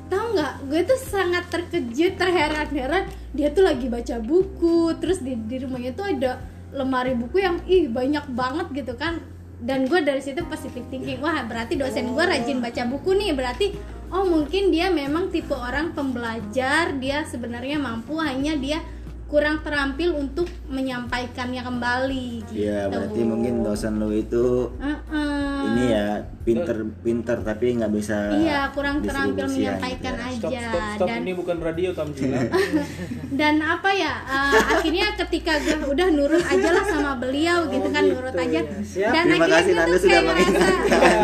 tahu nggak? Gue tuh sangat terkejut terheran-heran. Dia tuh lagi baca buku terus di, di rumahnya tuh ada lemari buku yang ih banyak banget gitu kan. Dan gue dari situ positive thinking wah berarti dosen gue rajin baca buku nih berarti oh mungkin dia memang tipe orang pembelajar. Dia sebenarnya mampu hanya dia kurang terampil untuk menyampaikannya kembali gitu Iya berarti mungkin dosen lo itu Heeh. ini ya pinter-pinter tapi nggak bisa Iya, kurang terampil distribusian menyampaikan gitu ya. aja Stop, stop, stop. dan Ini bukan radio, Tamzila. [laughs] dan apa ya? eh, akhirnya ketika gue udah nurut aja lah sama beliau gitu kan gitu nurut aja. ya. Dan Terima akhirnya kasih, gue tuh kayak ngerasa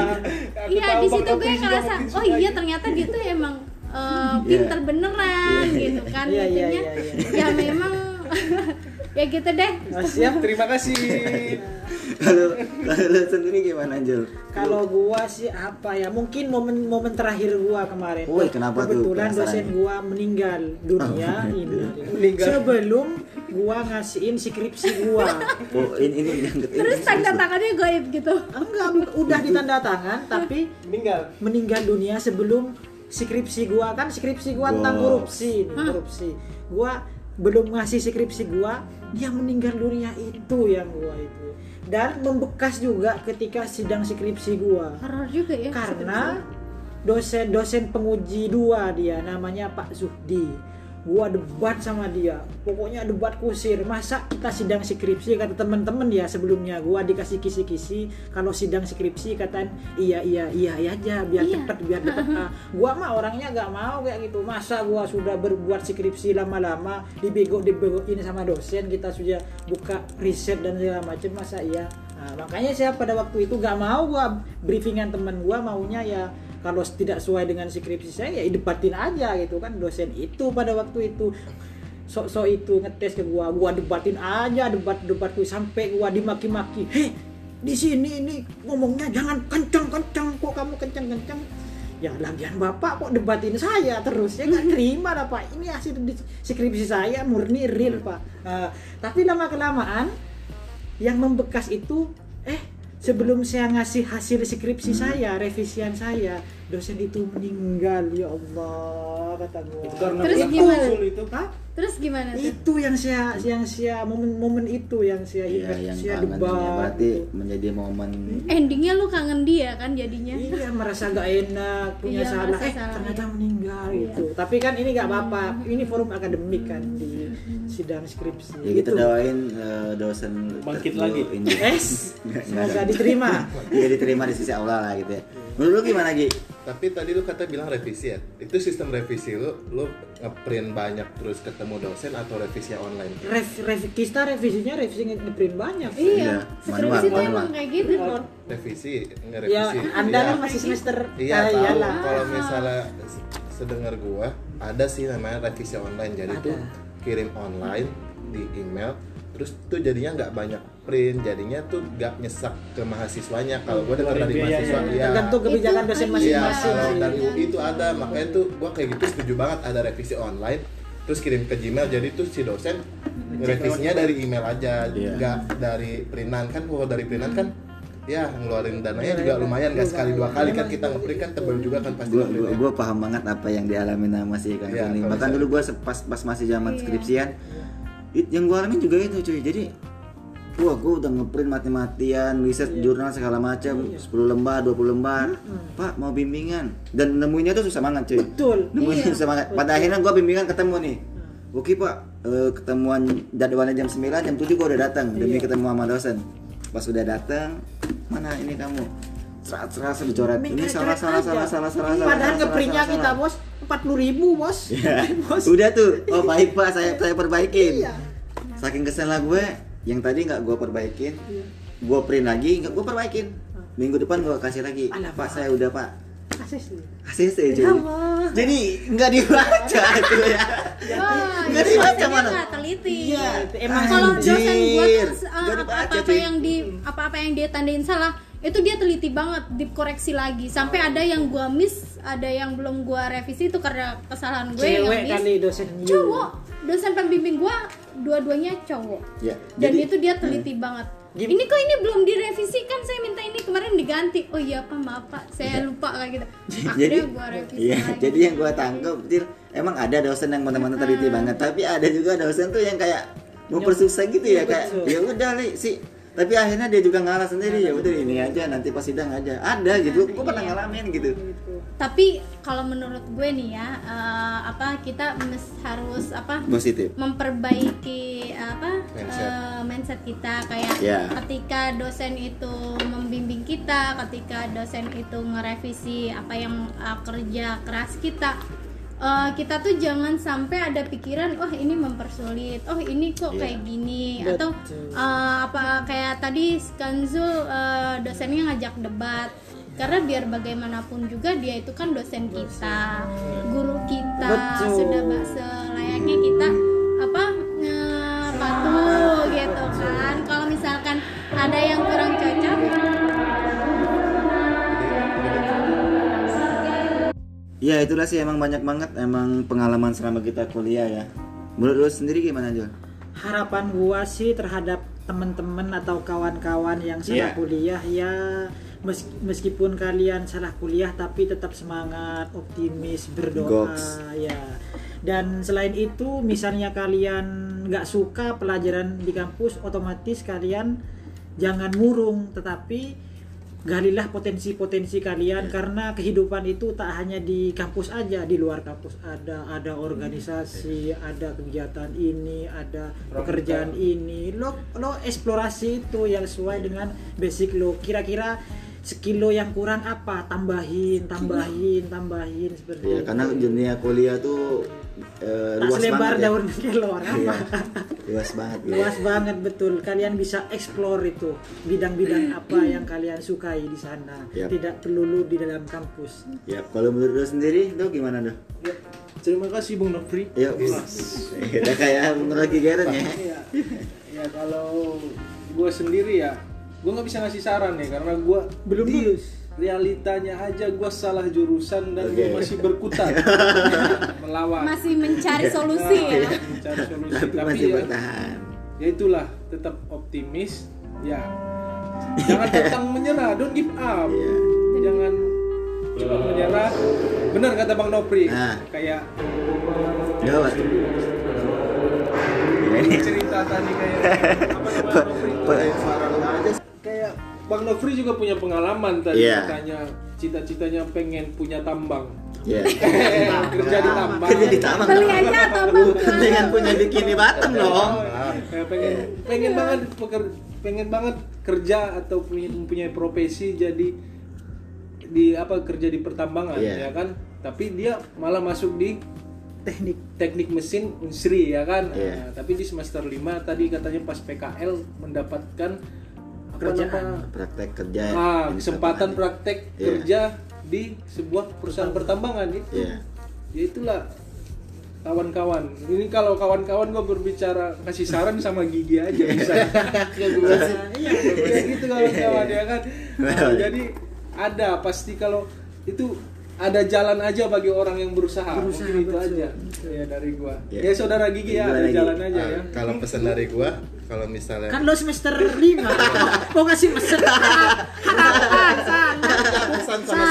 [laughs] Iya, di situ gue ngerasa oh iya gitu. ternyata dia tuh emang eh, [laughs] pinter beneran gitu kan Iya, iya, Maksudnya, iya, ya memang [laughs] ya gitu deh Nah, siap Terima kasih. [laughs] kalau kalau sendiri gimana Jul? Kalau gua sih apa ya? Mungkin momen-momen terakhir gua kemarin. Woi, kenapa tuh? Kebetulan dosen gua meninggal dunia ini. Meninggal. Sebelum gua ngasihin skripsi gua. Oh ini ini yang ini terus tanda tangannya goib gitu Enggak, udah ditanda tangan tapi Meninggal. meninggal dunia sebelum skripsi gua kan skripsi gua tentang korupsi nih, korupsi. Gua belum ngasih skripsi gua, dia meninggal dunia itu yang gua itu. Dan membekas juga ketika sidang skripsi gua. horor juga ya karena dosen-dosen penguji dua dia namanya Pak Zuhdi gua debat sama dia. Pokoknya debat kusir. Masa kita sidang skripsi? Kata teman-teman ya sebelumnya. Gua dikasih kisi-kisi. Kalau sidang skripsi kataan iya iya iya iya aja biar Iya. cepet biar cepet. [laughs] Ah. gua mah orangnya gak mau kayak gitu. Masa gua sudah berbuat skripsi lama-lama dibego dibegoin sama dosen kita sudah buka riset dan segala macam masa iya? Nah, makanya saya pada waktu itu gak mau gua briefingan teman gua maunya ya kalau tidak sesuai dengan skripsi saya ya debatin aja gitu kan. Dosen itu pada waktu itu. Sok-sok itu ngetes ke gua. Gua debatin aja debat debatku sampai gua dimaki-maki. Heh di sini ini ngomongnya jangan kenceng-kenceng kok kamu kenceng-kenceng. Ya lagian bapak kok debatin saya terus ya nggak [laughs] terima lah pak. Ini hasil skripsi saya murni real pak. Nah, tapi lama kelamaan yang membekas itu eh sebelum saya ngasih hasil skripsi saya revisian saya dosen itu meninggal ya Allah kata gua. Itu karena Terus gimana? itu. Hah? terus gimana tuh? Itu yang saya yang saya momen-momen itu yang saya Iya ingat yang saya kangen debat ya, berarti gitu. menjadi momen endingnya lu kangen dia kan jadinya? Iya merasa gak enak punya Iya, salah. eh salah, ternyata iya. meninggal gitu. Tapi kan ini nggak apa-apa. Ini forum akademik kan di sidang skripsi. Ya kita Gitu. doain eh, dosen Bangkit lagi. ini. [laughs] Es, Nggak- nggak semoga diterima. Iya diterima di sisi Allah lah gitu ya. Menurut lu gimana Gi? Tapi tadi lu kata bilang revisi ya. Itu sistem revisi lu lu ngeprint banyak terus ketemu dosen atau revisi online? Rev, rev, kita revisinya revisi ngeprint banyak. Iya, Iya, manual, skripsi itu manual. emang kayak gitu kok. Revisi, nggak Ya, revisi. Anda Iya. kan masih semester Iya, ah, tahu. Kalau misalnya sedengar gua ada sih namanya revisi online. Jadi Ada. tuh kirim online di email, terus tuh jadinya nggak banyak print, jadinya tuh nggak nyesak ke mahasiswanya. Kalau gua dengar dari mahasiswa, iya. Tergantung kebijakan dosen iya. Iya, masing-masing. kalau sih. dari UI itu ada, makanya tuh gua kayak gitu setuju banget ada revisi online, terus kirim ke Gmail. Jadi tuh si dosen revisinya dari email aja, Iya. nggak dari printan kan. Kalau dari printan kan, ya ngeluarin dananya juga lumayan, nggak sekali dua kali kan kita ngeprint kan tebel juga kan pasti Gua, gua, ngeprintnya. gua paham banget apa yang dialami sama si Kang Iya, Sony. kalau Bahkan dulu gua pas pas masih zaman Iya. skripsian, it, yang gua alamin juga itu cuy. Jadi Wah, gua udah ngeprint mati-matian, riset Iya. jurnal segala macam, 10 lembar, 20 lembar. Pak, mau bimbingan. Dan nemuinnya tuh susah banget, cuy. Betul. Nemuin Iya. [laughs] susah banget. Pada akhirnya gua bimbingan ketemu nih. Oke, Pak. Eh, ketemuan jadwalnya jam 9, jam 7 gua udah datang demi ketemu sama dosen. Pas udah datang, mana ini kamu? Serat-serat dicoret. Ini salah salah salah salah salah salah. Padahal ngeprintnya kita bos 40 ribu bos. Ya, [laughs] bos. udah tuh. Oh baik pak, saya saya perbaikin. Iya. Saking kesel lah gue, yang tadi nggak gue perbaikin, gue print lagi, nggak gue perbaikin. Minggu depan gue kasih lagi. Alah, Pak Pak. saya udah pak. ACC cuy. Ya Allah. Jadi nggak dibaca [laughs] itu ya. Wah, Nggak dibaca mana? nggak teliti. Iya, emang kalau dosen gua Anjir. tuh uh, Nggak dibaca, apa-apa cuy. yang di apa-apa yang dia tandain salah, itu dia teliti banget, dikoreksi lagi. Sampai ada yang gua miss, ada yang belum gua revisi itu karena kesalahan gue yang miss. kali dosen. Cowok, dosen pembimbing gua dua-duanya cowok. Ya, Dan jadi- itu dia teliti banget. Gim- Ini kok ini belum direvisi? Kan saya minta ini kemarin diganti. Oh iya Pak, maaf Pak, saya lupa kayak gitu. Iya. jadi gua revisi iya, lagi. jadi yang gue tangkap emang ada dosen yang benar-benar teliti banget. Tapi ada juga dosen tuh yang kayak mempersusah gitu ya Iya, kayak ya udah li sih tapi akhirnya dia juga ngalah sendiri ya udah ini aja nanti pas sidang aja. Ada gitu. Gue pernah ngalamin gitu Tapi kalau menurut gue nih ya, eh, apa kita mes- harus apa positif memperbaiki apa Mindset. eh, mindset kita kayak Ya. ketika dosen itu membimbing kita, ketika dosen itu ngerevisi apa yang eh, kerja keras kita. eh, kita tuh jangan sampai ada pikiran, oh ini mempersulit, oh ini kok Iya. kayak gini, atau Betul. eh, apa kayak tadi Skanzul eh, dosennya ngajak debat, karena biar bagaimanapun juga dia itu kan dosen kita, guru kita, Betul. sudah selayaknya kita apa eh, patuh gitu kan. Kalau misalkan ada yang kurang cocok, ya itulah sih emang banyak banget emang pengalaman selama kita kuliah ya menurut lu sendiri gimana Jol? harapan gua sih terhadap teman-teman atau kawan-kawan yang Iya. salah kuliah ya meskipun kalian salah kuliah tapi tetap semangat optimis berdoa Goks. ya. Dan selain itu misalnya kalian nggak suka pelajaran di kampus otomatis kalian jangan murung tetapi galilah potensi-potensi kalian karena kehidupan itu tak hanya di kampus aja di luar kampus. Ada ada organisasi ada kegiatan ini ada pekerjaan ini. Lo lo eksplorasi itu yang sesuai dengan basic lo. Kira-kira sekilo yang kurang apa tambahin tambahin tambahin seperti ya itu. karena dunia kuliah tuh eh, tak luas selebar banget ya. daun kelor Iya, apa luas banget ya. luas banget betul kalian bisa explore itu bidang-bidang apa yang kalian sukai di sana Yap. tidak perlu di dalam kampus ya kalau menurut lu sendiri tuh gimana tuh Ya, terima kasih Bung Nofri. ya udah kayak menurut Geren ya Iya. Ya kalau gue sendiri ya, gue nggak bisa ngasih saran nih karena gue Belum di lulus. realitanya aja gue salah jurusan dan gue Oke. masih berkutat [laughs] melawan masih mencari solusi ya. mencari solusi. tapi Tapi, masih ya, bertahan ya itulah tetap optimis ya jangan tentang menyerah don't give up Iya. jangan cepat menyerah benar kata bang Nopri Nah. kayak gawat Ya, ini cerita tadi kayak apa namanya Nopri bang Nofri juga punya pengalaman tadi Iya. katanya cita-citanya pengen punya tambang. Iya. [laughs] kerja di tambang. Kerja di tambang. Beli aja tambang. Dengan [laughs] punya bikini bottom dong. Ya, pengen pengen banget peker- pengen banget kerja atau punya mempunyai profesi jadi di apa kerja di pertambangan Iya. ya kan tapi dia malah masuk di teknik teknik mesin Unsri ya kan Iya. Nah, tapi di semester 5 tadi katanya pas PKL mendapatkan nama- Praktek kerja. ah, kesempatan praktek Iya. kerja di sebuah perusahaan pertambangan gitu Iya. ya itulah kawan-kawan. Ini kalau kawan-kawan gue berbicara kasih saran sama gigi aja bisa. [laughs] Ya gitu kawan-kawan ya kan? Nah, jadi ada pasti kalau itu ada jalan aja bagi orang yang berusaha, Berusaha, mungkin itu aja ya dari gua. Ya. ya saudara gigi ya ada lagi? jalan aja Ah, ya. kalau pesan dari gua kalau misalnya kan lo semester 5 mau ngasih pesan harapan sana sama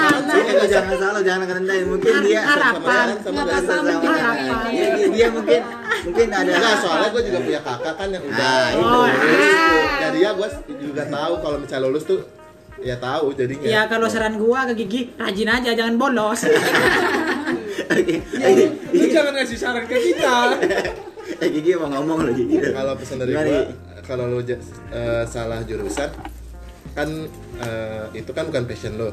lo jangan salah, jangan kerendahin. Mungkin dia Harapan. sama Nggak sama harapan. Iya, dia, dia mungkin mungkin ada Enggak, soalnya gue juga punya kakak kan yang udah Ah, itu. udah lulus. Jadi ya gue juga tahu kalau misalnya lulus tuh ya tahu jadinya. ya kalau saran gua ke gigi rajin aja jangan bolos [laughs] Oke. lu jangan ngasih saran ke kita [laughs] Eh [laughs] Gigi mau ngomong lagi gitu. Kalau pesan dari Gimana, gue, kalau lo ja- eh, salah jurusan kan eh, itu kan bukan passion lo.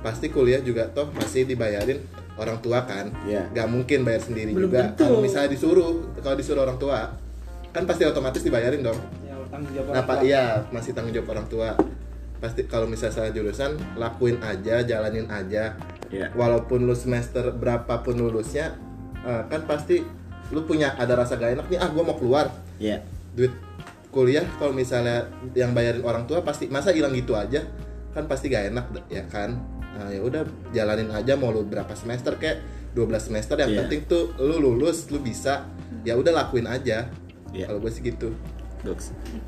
Pasti kuliah juga toh masih dibayarin orang tua kan. Iya. Gak mungkin bayar sendiri Belum juga. tentu. Kalau misalnya disuruh, kalau disuruh orang tua kan pasti otomatis dibayarin dong. ya tanggung jawab Nah, orang Pak, tua. iya masih tanggung jawab orang tua. Pasti kalau misalnya salah jurusan, lakuin aja, jalanin aja. Iya. Walaupun lu semester berapapun lulusnya, eh, kan pasti lu punya ada rasa gak enak nih. Ah, gua mau keluar. Iya. Duit kuliah kalau misalnya yang bayarin orang tua pasti masa hilang gitu aja kan pasti gak enak ya kan nah, ya udah jalanin aja mau lu berapa semester kayak 12 semester yang Iya. penting tuh lu lulus lu bisa ya udah lakuin aja Iya. kalau gue sih gitu.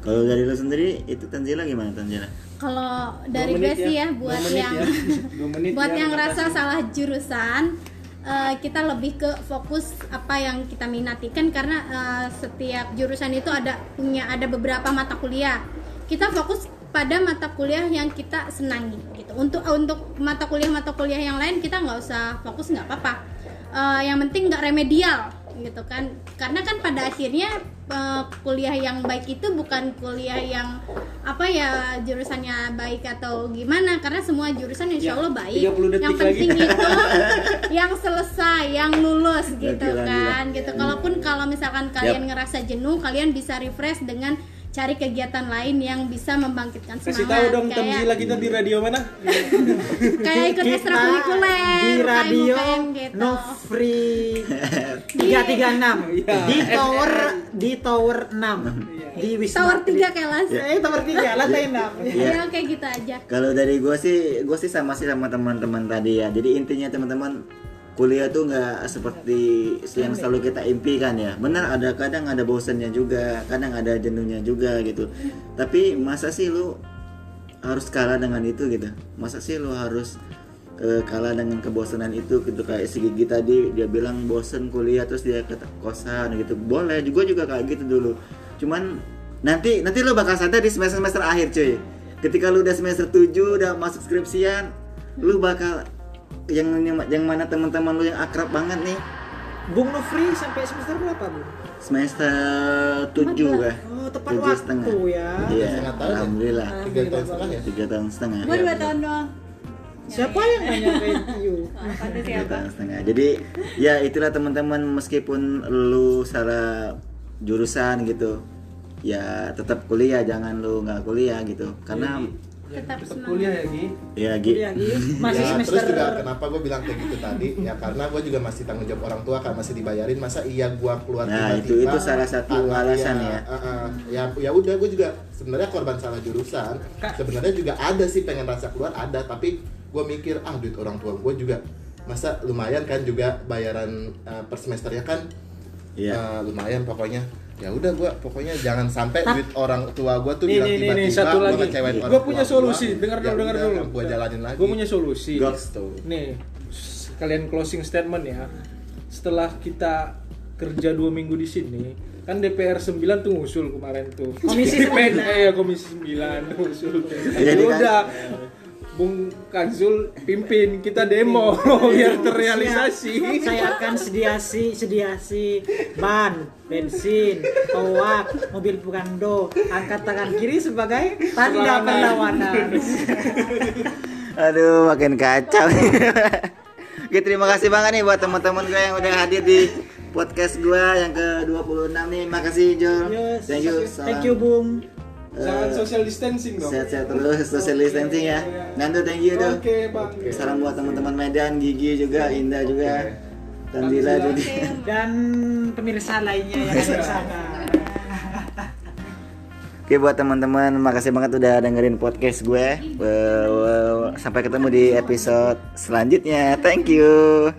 Kalau dari lu sendiri itu Tanzila gimana Tanzila? Kalau dari gue sih ya buat Dua menit yang ya. [laughs] Buat ya, yang rasa salah jurusan eh, kita lebih ke fokus apa yang kita minati. Kan karena eh, setiap jurusan itu ada punya ada beberapa mata kuliah. Kita fokus pada mata kuliah yang kita senangi gitu. Untuk untuk mata kuliah mata kuliah yang lain kita nggak usah fokus nggak apa-apa. Eh, yang penting nggak remedial gitu kan. Karena kan pada akhirnya eh, kuliah yang baik itu bukan kuliah yang apa ya jurusannya baik atau gimana. Karena semua jurusan insya Ya, Allah baik. 30 detik yang lagi. penting itu [laughs] yang selesai yang lulus gitu Gila, gila. kan gitu. Kalaupun kalau misalkan kalian ngerasa jenuh kalian bisa refresh dengan cari kegiatan lain yang bisa membangkitkan kasih semangat tahu dong kayak Tamzila kita di radio mana? [laughs] Kayak ikut ekstrakurikuler di radio UKM gitu. no free 336 Iya. di tower di tower 6 di Wisma tower 3 kelas eh tower 3 lantai 6 Iya. ya kayak gitu aja. Kalau dari gue sih, gue sih sama sih sama teman-teman tadi ya. Jadi intinya teman-teman kuliah tuh nggak seperti yang selalu kita impikan ya. Benar ada kadang ada bosannya juga, kadang ada jenuhnya juga gitu. Tapi masa sih lu harus kalah dengan itu gitu? Masa sih lu harus eh, kalah dengan kebosanan itu gitu kayak si Gigi tadi dia bilang bosen kuliah terus dia ke kosan gitu. Boleh juga juga kayak gitu dulu. Cuman nanti nanti lu bakal sadar di semester semester akhir cuy ketika lu udah semester 7 udah masuk skripsian lu bakal yang yang, yang mana teman-teman lu yang akrab banget nih Bung Nofri sampai semester berapa Bung? semester 7 kah Oh, tepat Tujuh waktu setengah. ya. iya ya? alhamdulillah tiga tahun setengah ya tiga tahun setengah Gue dua tahun doang. Siapa yang nanya ke you? [laughs] Apa tuh tiga tahun setengah jadi ya itulah teman-teman meskipun lu salah jurusan gitu ya tetap kuliah jangan lu nggak kuliah gitu karena tetap tetap semangat. kuliah ya Gi. Ya gitu Kuliah, Gi. Masih ya, semester terus juga kenapa gue bilang kayak gitu tadi? Ya karena gue juga masih tanggung jawab orang tua kan masih dibayarin masa iya gue keluar Nah, tiba-tiba? itu- itu salah satu tanpa alasan dia- ya. uh, uh, ya ya udah gue juga sebenarnya korban salah jurusan. Sebenarnya juga ada sih pengen rasa keluar ada. Tapi gue mikir ah duit orang tua gue juga masa lumayan kan juga bayaran uh, per semesternya kan? Iya. uh, lumayan pokoknya ya udah gue pokoknya jangan sampai duit orang tua gue tuh Nih, bilang tiba-tiba nih, satu gue lagi. ngecewain orang Gua tua punya gua. solusi. Dengar Ya dulu, dengar udah, dulu. gue jalanin lagi gue punya solusi tuh nih kalian closing statement ya setelah kita kerja dua minggu di sini kan DPR 9 tuh ngusul kemarin tuh Komisi [laughs] Pen- 9. eh, ya komisi 9 ngusul Jadi kan- udah Bung Kanzul pimpin kita demo [laughs] biar terrealisasi saya akan sediasi sediasi ban bensin toak mobil pugando angkat tangan kiri sebagai tanda perlawanan [laughs] Aduh, makin kacau. [laughs] Oke, terima kasih banget nih buat teman-teman gue yang udah hadir di podcast gue yang ke-26 nih. Makasih, Jul. Yes. Thank you. thank you bung jangan social distancing dong Sehat-sehat terus, social distancing ya. Nando, thank you, Dul. oke bang Salam buat teman-teman Medan, Gigi juga, Indah juga. Dan Dila juga. dan pemirsa lainnya yang ada di sana Oke buat teman-teman, makasih banget udah dengerin podcast gue. Sampai ketemu di episode selanjutnya. Thank you.